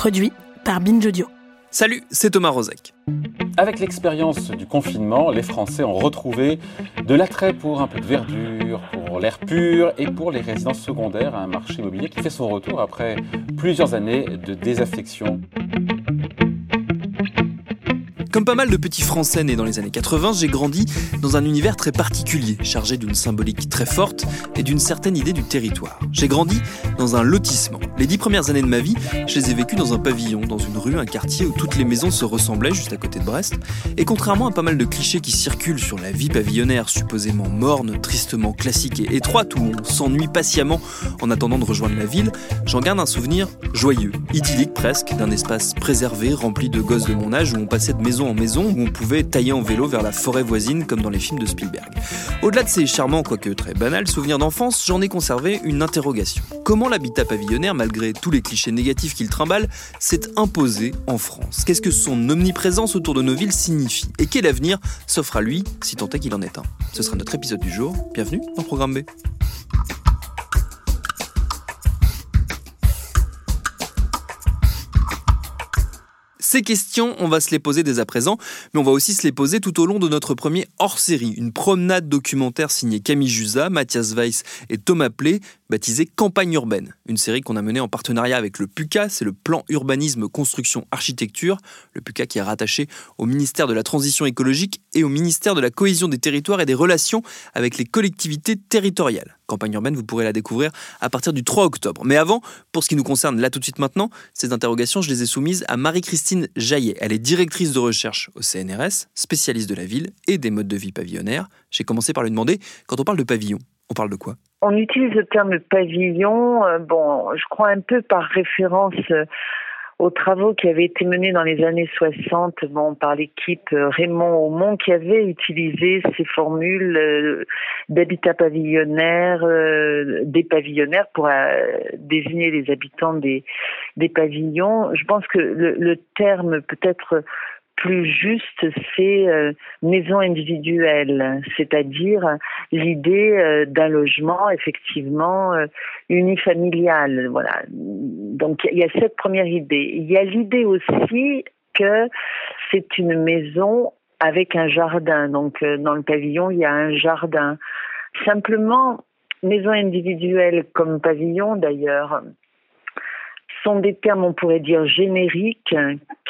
produit par Binge Audio. Salut, c'est Thomas Rozek. Avec l'expérience du confinement, les Français ont retrouvé de l'attrait pour un peu de verdure, pour l'air pur et pour les résidences secondaires, un marché immobilier qui fait son retour après plusieurs années de désaffection. Comme pas mal de petits Français nés dans les années 80, j'ai grandi dans un univers très particulier, chargé d'une symbolique très forte et d'une certaine idée du territoire. J'ai grandi dans un lotissement. Les dix premières années de ma vie, je les ai vécues dans un pavillon, dans une rue, un quartier où toutes les maisons se ressemblaient, juste à côté de Brest. Et contrairement à pas mal de clichés qui circulent sur la vie pavillonnaire, supposément morne, tristement classique et étroite, où on s'ennuie patiemment en attendant de rejoindre la ville, j'en garde un souvenir joyeux, idyllique presque, d'un espace préservé, rempli de gosses de mon âge, où on passait de maison en maison où on pouvait tailler en vélo vers la forêt voisine comme dans les films de Spielberg. Au-delà de ces charmants, quoique très banals, souvenirs d'enfance, j'en ai conservé une interrogation. Comment l'habitat pavillonnaire, malgré tous les clichés négatifs qu'il trimballe, s'est imposé en France? Qu'est-ce que son omniprésence autour de nos villes signifie? Et quel avenir s'offre à lui, si tant est qu'il en est un? Ce sera notre épisode du jour. Bienvenue dans Programme B. Ces questions, on va se les poser dès à présent, mais on va aussi se les poser tout au long de notre premier hors-série, une promenade documentaire signée Camille Jusa, Mathias Weiss et Thomas Play, baptisée Campagne urbaine, une série qu'on a menée en partenariat avec le PUCA, c'est le plan urbanisme construction architecture, le PUCA qui est rattaché au ministère de la Transition écologique et au ministère de la Cohésion des territoires et des relations avec les collectivités territoriales. Campagne urbaine, vous pourrez la découvrir à partir du 3 octobre. Mais avant, pour ce qui nous concerne là tout de suite maintenant, ces interrogations, je les ai soumises à Marie-Christine Jaillet. Elle est directrice de recherche au CNRS, spécialiste de la ville et des modes de vie pavillonnaires. J'ai commencé par lui demander, quand on parle de pavillon, on parle de quoi? On utilise le terme pavillon, euh, bon, je crois un peu par référence euh, aux travaux qui avaient été menés dans les années 60 bon, par l'équipe euh, Raymond Aumont qui avait utilisé ces formules euh, d'habitat pavillonnaire, euh, des pavillonnaires pour désigner les habitants des, des pavillons. Je pense que le, le terme peut-être plus juste, c'est euh, maison individuelle, c'est-à-dire l'idée euh, d'un logement effectivement euh, unifamilial. Voilà. Donc il y a cette première idée. Il y a l'idée aussi que c'est une maison avec un jardin. Donc dans le pavillon, il y a un jardin. Simplement, maison individuelle comme pavillon d'ailleurs, sont des termes, on pourrait dire, génériques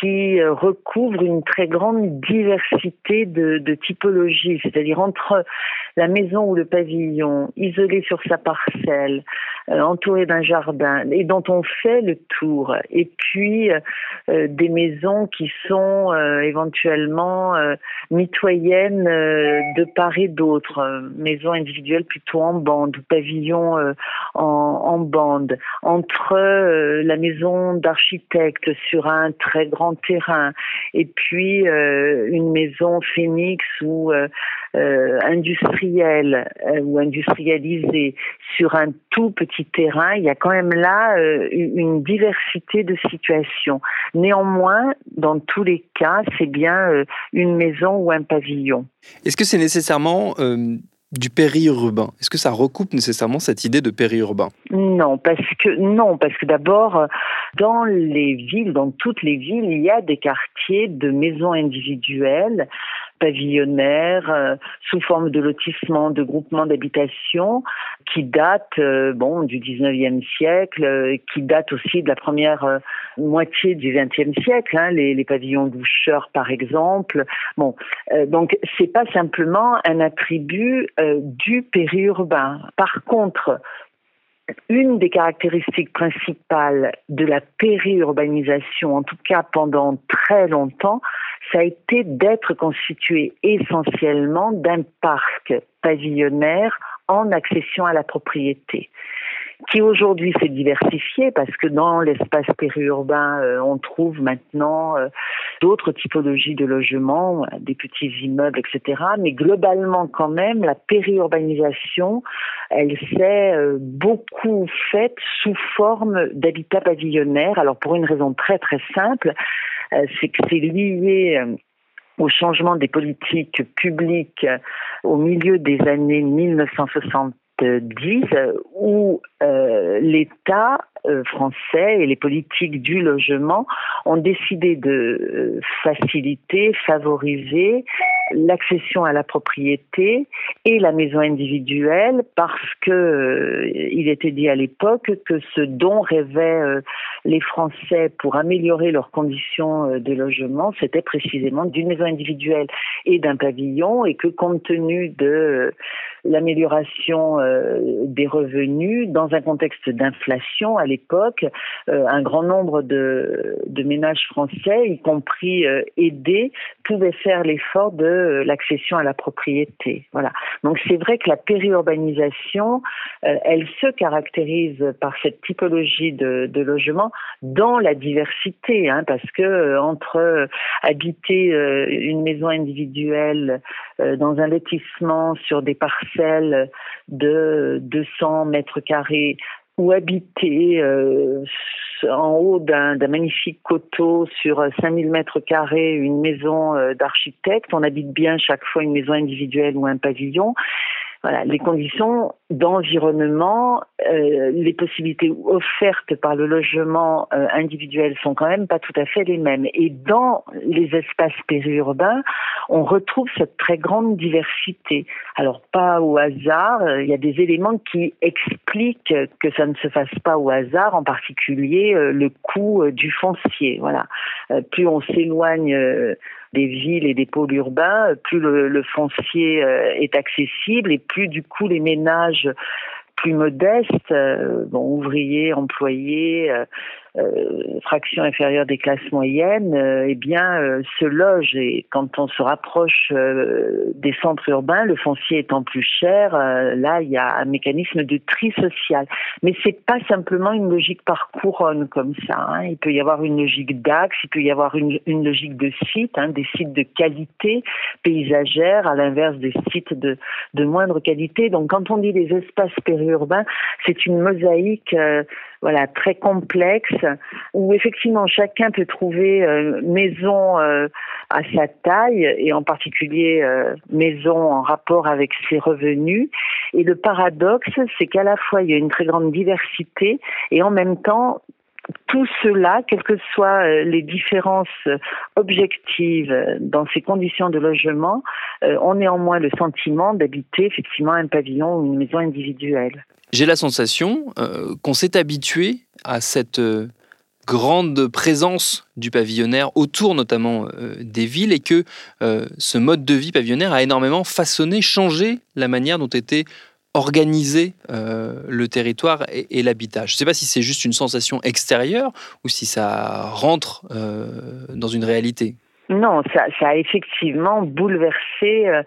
qui euh, recouvrent une très grande diversité de, de typologies, c'est-à-dire entre la maison ou le pavillon, isolé sur sa parcelle, euh, entouré d'un jardin, et dont on fait le tour, et puis euh, des maisons qui sont éventuellement mitoyennes de part et d'autre, maisons individuelles plutôt en bande, pavillons en, en bande, entre la maison d'architecte sur un très grand terrain et puis euh, une maison phénix ou euh, euh, industrielle ou industrialisée sur un tout petit terrain, il y a quand même là une diversité de situations. Néanmoins, dans tous les cas, c'est bien une maison ou un pavillon. Est-ce que c'est nécessairement du périurbain. Est-ce que ça recoupe nécessairement cette idée de périurbain? Non, parce que non, parce que d'abord dans les villes, dans toutes les villes, il y a des quartiers de maisons individuelles pavillonnaires euh, sous forme de lotissement, de groupement d'habitation qui datent euh, bon du 19e siècle, euh, qui datent aussi de la première moitié du 20e siècle, hein, les, les, pavillons doucheurs par exemple. Bon, donc c'est pas simplement un attribut du périurbain. Par contre, une des caractéristiques principales de la périurbanisation, en tout cas pendant très longtemps, ça a été d'être constitué essentiellement d'un parc pavillonnaire en accession à la propriété qui aujourd'hui s'est diversifié parce que dans l'espace périurbain, euh, on trouve maintenant euh, d'autres typologies de logements, des petits immeubles, etc. Mais globalement, quand même, la périurbanisation, elle s'est euh, beaucoup faite sous forme d'habitat pavillonnaire. Alors pour une raison très très simple, c'est que c'est lié au changement des politiques publiques au milieu des années 1970 euh, 2010 où euh, l'État euh, français et les politiques du logement ont décidé de faciliter, favoriser l'accession à la propriété et la maison individuelle parce que euh, il était dit à l'époque que ce dont rêvaient euh, les Français pour améliorer leurs conditions euh, de logement, c'était précisément d'une maison individuelle et d'un pavillon et que compte tenu de l'amélioration des revenus dans un contexte d'inflation à l'époque, un grand nombre de, de ménages français, y compris aidés, pouvaient faire l'effort de l'accession à la propriété. Voilà. Donc c'est vrai que la périurbanisation, euh, elle se caractérise par cette typologie de, logement dans la diversité, hein, parce que euh, entre euh, habiter une maison individuelle dans un lotissement sur des parcelles de 200 mètres carrés ou habiter en haut d'un magnifique coteau sur 5000 mètres carrés, une maison euh, d'architecte. On habite bien chaque fois une maison individuelle ou un pavillon. Voilà, les conditions d'environnement, euh, les possibilités offertes par le logement euh, individuel sont quand même pas tout à fait les mêmes. Et dans les espaces périurbains, on retrouve cette très grande diversité. Alors pas au hasard, euh, il y a des éléments qui expliquent que ça ne se fasse pas au hasard, en particulier le coût du foncier. Voilà, plus on s'éloigne des villes et des pôles urbains, plus le, foncier euh, est accessible et plus du coup les ménages plus modestes, euh, ouvriers, employés, euh, euh, fraction inférieure des classes moyennes, euh, eh bien, euh, se logent. Et quand on se rapproche des centres urbains, le foncier étant plus cher, là, il y a un mécanisme de tri social. Mais c'est pas simplement une logique par couronne comme ça. Hein. Il peut y avoir une logique d'axe, il peut y avoir une, une logique de site, hein, des sites de qualité paysagère, à l'inverse des sites de, de moindre qualité. Donc, quand on dit les espaces périurbains, c'est une mosaïque voilà très complexe où effectivement chacun peut trouver euh, maison euh, à sa taille et en particulier euh, maison en rapport avec ses revenus. Et le paradoxe, c'est qu'à la fois il y a une très grande diversité et en même temps tout cela, quelles que soient les différences objectives dans ces conditions de logement, ont néanmoins le sentiment d'habiter effectivement un pavillon ou une maison individuelle. J'ai la sensation euh, qu'on s'est habitué à cette euh, grande présence du pavillonnaire autour notamment euh, des villes et que ce mode de vie pavillonnaire a énormément façonné, changé la manière dont était organisé le territoire et, l'habitat. Je ne sais pas si c'est juste une sensation extérieure ou si ça rentre dans une réalité. Non, ça, ça a effectivement bouleversé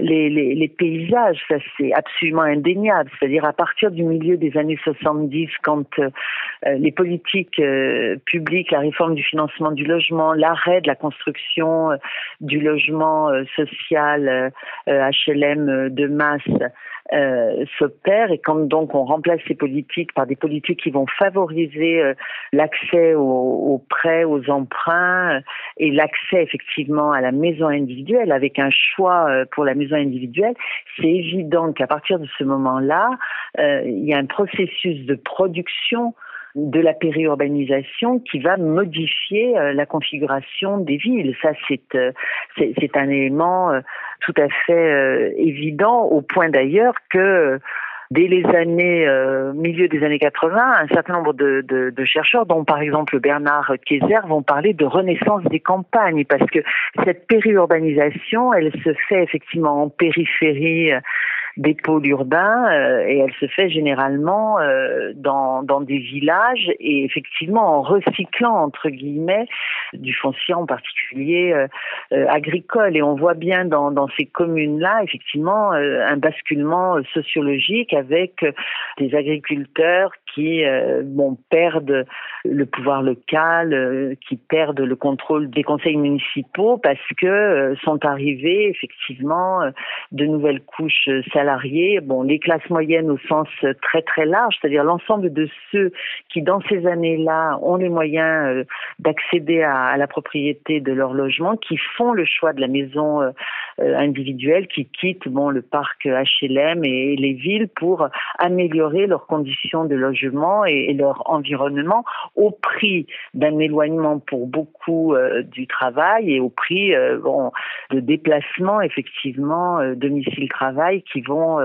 les, les, paysages, ça c'est absolument indéniable. C'est-à-dire à partir du milieu des années 70, quand euh, les politiques euh, publiques, la réforme du financement du logement, l'arrêt de la construction euh, du logement social HLM de masse euh, s'opère et quand donc on remplace ces politiques par des politiques qui vont favoriser euh, l'accès aux, prêts, aux emprunts euh, et l'accès effectivement à la maison individuelle avec un choix pour la maison individuelle, c'est évident qu'à partir de ce moment-là, il y a un processus de production de la périurbanisation qui va modifier la configuration des villes. Ça, c'est c'est un élément tout à fait euh, évident, au point d'ailleurs que dès les années euh, milieu des années 80, un certain nombre de, de, de, chercheurs, dont par exemple Bernard Kayser, vont parler de renaissance des campagnes, parce que cette périurbanisation, elle se fait effectivement en périphérie des pôles urbains euh, et elle se fait généralement euh, dans, dans des villages et effectivement en recyclant entre guillemets du foncier en particulier euh, agricole. Et on voit bien dans, dans ces communes-là effectivement un basculement sociologique avec des agriculteurs qui bon perdent le pouvoir local, euh, qui perdent le contrôle des conseils municipaux parce que euh, sont arrivées effectivement de nouvelles couches salariées. Bon, les classes moyennes au sens très très large, c'est-à-dire l'ensemble de ceux qui dans ces années-là ont les moyens d'accéder à, la propriété de leur logement, qui font le choix de la maison individuelle, qui quittent bon le parc HLM et les villes pour améliorer leurs conditions de logement et, leur environnement au prix d'un éloignement pour beaucoup euh, du travail et au prix euh, bon, de déplacements effectivement euh, domicile-travail qui vont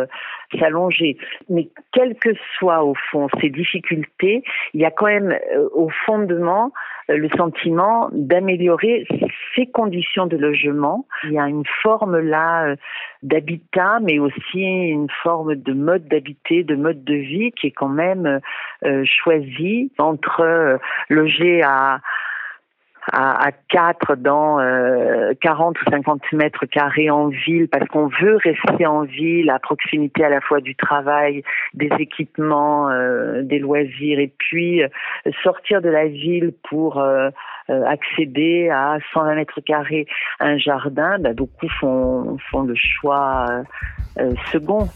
s'allonger. Mais quelles que soient au fond ces difficultés, il y a quand même au fondement le sentiment d'améliorer ces conditions de logement. Il y a une forme là d'habitat, mais aussi une forme de mode d'habiter, de mode de vie qui est quand même euh, choisi entre euh, loger à à, à 4 dans euh, 40 ou 50 mètres carrés en ville parce qu'on veut rester en ville à proximité à la fois du travail, des équipements, euh, des loisirs et puis euh, sortir de la ville pour euh, accéder à 120 mètres carrés un jardin, bah, beaucoup font, font le choix second.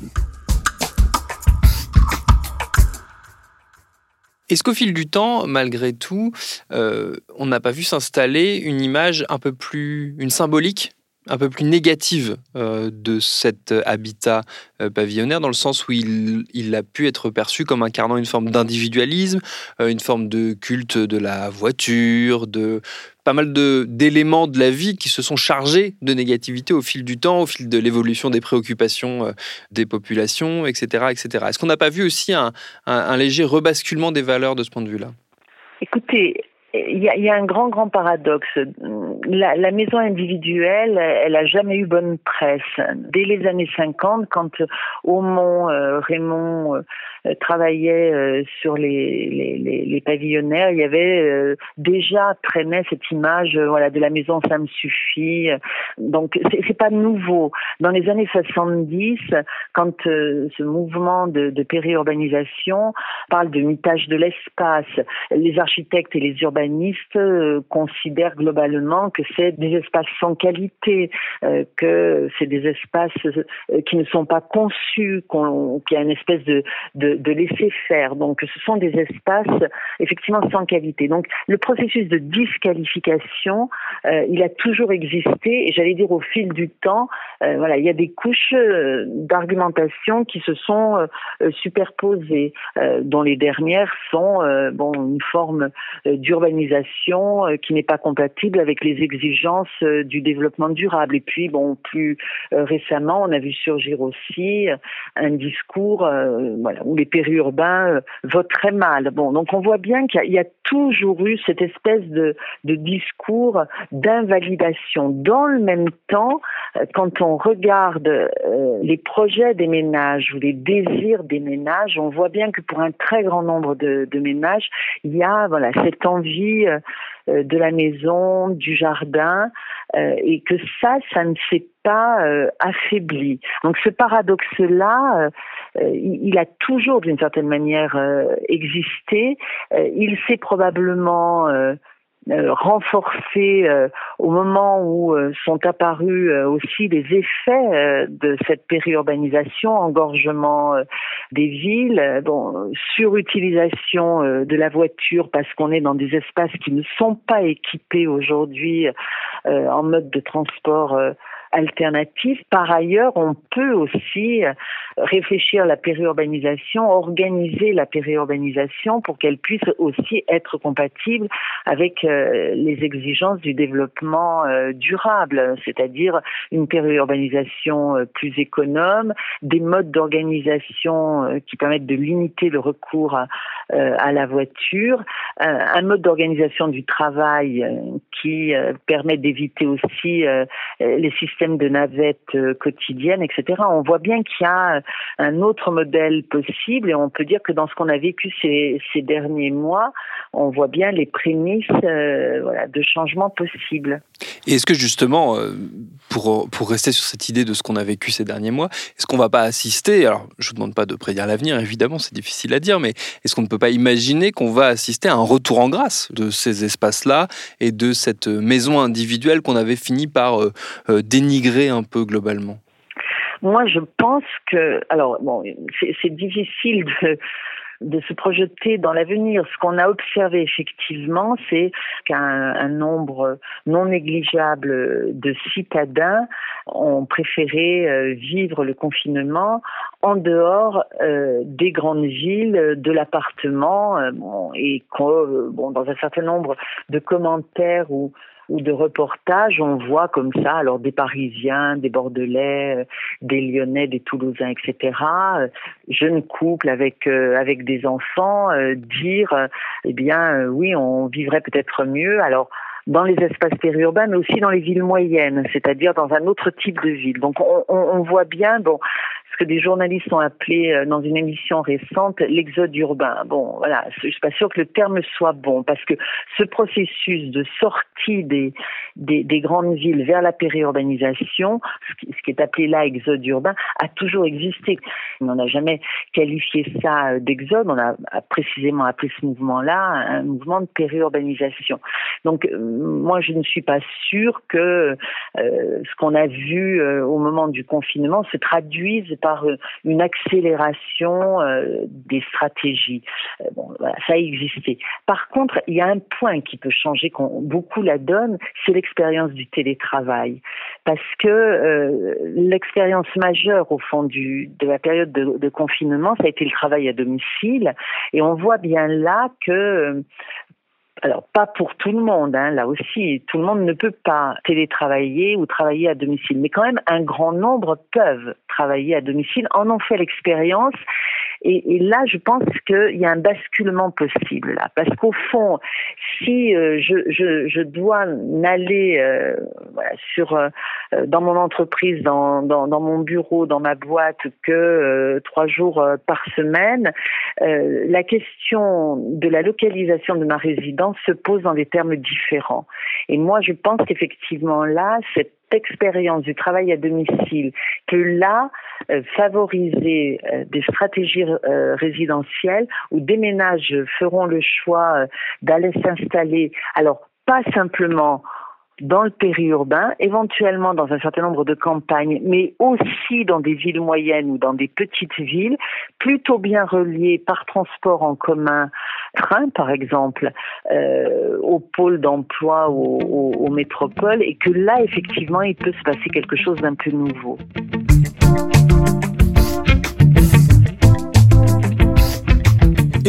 Est-ce qu'au fil du temps, malgré tout, euh, on n'a pas vu s'installer une image un peu plus, une symbolique un peu plus négative euh, de cet habitat euh, pavillonnaire, dans le sens où il, il, a pu être perçu comme incarnant une forme d'individualisme, une forme de culte de la voiture, de pas mal d'éléments de, la vie qui se sont chargés de négativité au fil du temps, au fil de l'évolution des préoccupations euh, des populations, etc. etc. Est-ce qu'on n'a pas vu aussi un, un, léger rebasculement des valeurs de ce point de vue-là? Écoutez, il y, a, il y, a, un grand, grand paradoxe. La, la, maison individuelle, elle a jamais eu bonne presse. Dès les années 50, quand Aumont, euh, Raymond, euh, travaillait euh, sur les, les, les, pavillonnaires, il y avait euh, déjà traîné cette image voilà de la maison ça me suffit. Donc c'est pas nouveau. Dans les années 70, quand ce mouvement de, périurbanisation parle de mitage de l'espace, les architectes et les urbanistes considèrent globalement que c'est des espaces sans qualité, que c'est des espaces qui ne sont pas conçus, qu'il y a une espèce de de, laisser faire. Donc, ce sont des espaces effectivement sans qualité. Donc, le processus de disqualification, euh, il a toujours existé. Et j'allais dire au fil du temps, euh, voilà, il y a des couches euh, d'argumentation qui se sont superposées, dont les dernières sont une forme d'urbanisation qui n'est pas compatible avec les exigences du développement durable. Et puis, bon, plus récemment, on a vu surgir aussi un discours, les périurbains euh, votent très mal. Bon, donc on voit bien qu'il y, a toujours eu cette espèce de, discours d'invalidation. Dans le même temps, euh, quand on regarde euh, les projets des ménages ou les désirs des ménages, on voit bien que pour un très grand nombre de, de ménages, il y a voilà cette envie de la maison, du jardin, et que ça, ça ne s'est pas affaibli. Donc ce paradoxe-là, euh, il a toujours d'une certaine manière euh, existé. Euh, il s'est probablement renforcé au moment où sont apparus aussi les effets de cette périurbanisation, engorgement des villes, surutilisation de la voiture parce qu'on est dans des espaces qui ne sont pas équipés aujourd'hui en mode de transport alternatif. Par ailleurs, on peut aussi réfléchir à la périurbanisation, organiser la périurbanisation pour qu'elle puisse aussi être compatible avec euh, les exigences du développement euh, durable, c'est-à-dire une périurbanisation euh, plus économe, des modes d'organisation qui permettent de limiter le recours à, à la voiture, un mode d'organisation du travail qui permet d'éviter aussi les systèmes de navettes quotidiennes, etc. On voit bien qu'il y a un autre modèle possible et on peut dire que dans ce qu'on a vécu ces, ces derniers mois, on voit bien les prémices euh, voilà, de changements possibles. Et est-ce que justement, euh, pour, pour rester sur cette idée de ce qu'on a vécu ces derniers mois, est-ce qu'on ne va pas assister, alors je ne demande pas de prédire l'avenir, évidemment, c'est difficile à dire, mais est-ce qu'on ne peut peut pas imaginer qu'on va assister à un retour en grâce de ces espaces-là et de cette maison individuelle qu'on avait fini par euh, euh, dénigrer un peu globalement. Moi, je pense que, alors, bon, c'est difficile de, se projeter dans l'avenir. Ce qu'on a observé effectivement, c'est qu'un nombre non négligeable de citadins ont préféré euh, vivre le confinement en dehors euh, des grandes villes, de l'appartement, euh, et bon, dans un certain nombre de commentaires ou ou de reportages, on voit comme ça, alors des Parisiens, des Bordelais, euh, des Lyonnais, des Toulousains, etc., euh, jeunes couples avec euh, avec des enfants dire, eh bien, oui, on vivrait peut-être mieux. Alors dans les espaces périurbains, mais aussi dans les villes moyennes, c'est-à-dire dans un autre type de ville. Donc on, on, on voit bien, bon, que des journalistes ont appelé euh, dans une émission récente l'exode urbain. Bon, voilà, je suis pas sûre que le terme soit bon parce que ce processus de sortie des grandes villes vers la périurbanisation, ce qui, est appelé là exode urbain, a toujours existé. On n'a jamais qualifié ça euh, d'exode, on a précisément appelé ce mouvement-là un mouvement de périurbanisation. Donc, euh, moi, je ne suis pas sûre que ce qu'on a vu au moment du confinement se traduise par euh, une accélération euh, des stratégies. Euh, bon, ça a existé. Par contre, il y a un point qui peut changer beaucoup la donne, c'est l'expérience du télétravail. Parce que l'expérience majeure au fond de la période de, de, confinement, ça a été le travail à domicile. Et on voit bien là que alors pas pour tout le monde, hein, là aussi, tout le monde ne peut pas télétravailler ou travailler à domicile, mais quand même un grand nombre peuvent travailler à domicile, en ont fait l'expérience et, et, là, je pense qu'il y a un basculement possible là, parce qu'au fond, si euh, je, je, je, dois n'aller euh, voilà, sur euh, dans mon entreprise, dans, dans, dans, mon bureau, dans ma boîte que trois jours par semaine, la question de la localisation de ma résidence se pose dans des termes différents. Et moi, je pense qu'effectivement là, cette expérience du travail à domicile peut là euh, favoriser euh, des stratégies euh, résidentielles où des ménages feront le choix d'aller s'installer. Alors pas simplement dans le périurbain, éventuellement dans un certain nombre de campagnes, mais aussi dans des villes moyennes ou dans des petites villes, plutôt bien reliées par transport en commun, train par exemple, euh, au pôle d'emploi ou aux métropoles, et que là, effectivement, il peut se passer quelque chose d'un peu nouveau.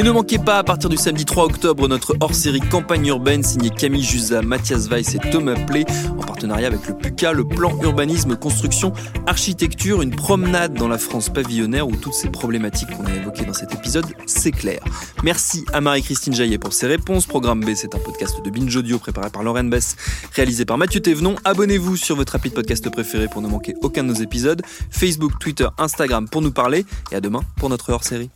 Et ne manquez pas, à partir du samedi 3 octobre, notre hors-série Campagne urbaine signée Camille Jusa, Mathias Weiss et Thomas Play, en partenariat avec le PUCA, le plan urbanisme, construction, architecture, une promenade dans la France pavillonnaire où toutes ces problématiques qu'on a évoquées dans cet épisode s'éclairent. Merci à Marie-Christine Jaillet pour ses réponses. Programme B, c'est un podcast de Binge Audio préparé par Lauren Bess, réalisé par Mathieu Thévenon. Abonnez-vous sur votre appli de podcast préféré pour ne manquer aucun de nos épisodes. Facebook, Twitter, Instagram pour nous parler. Et à demain pour notre hors-série.